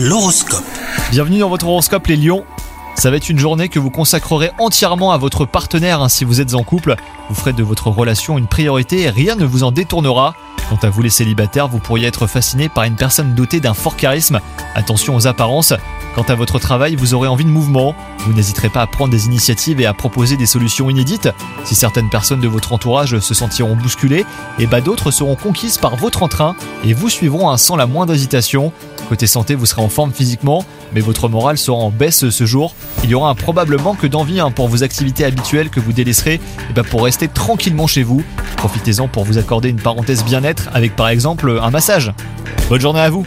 L'horoscope. Bienvenue dans votre horoscope les lions. Ça va être une journée que vous consacrerez entièrement à votre partenaire hein, si vous êtes en couple. Vous ferez de votre relation une priorité et rien ne vous en détournera. Quant à vous les célibataires, vous pourriez être fasciné par une personne dotée d'un fort charisme. Attention aux apparences. Quant à votre travail, vous aurez envie de mouvement. Vous n'hésiterez pas à prendre des initiatives et à proposer des solutions inédites. Si certaines personnes de votre entourage se sentiront bousculées, et bah d'autres seront conquises par votre entrain et vous suivront hein, sans la moindre hésitation. Côté santé, vous serez en forme physiquement, mais votre morale sera en baisse ce jour. Il y aura un probable manque d'envie hein, pour vos activités habituelles que vous délaisserez et bah, pour rester tranquillement chez vous. Profitez-en pour vous accorder une parenthèse bien-être avec par exemple un massage. Bonne journée à vous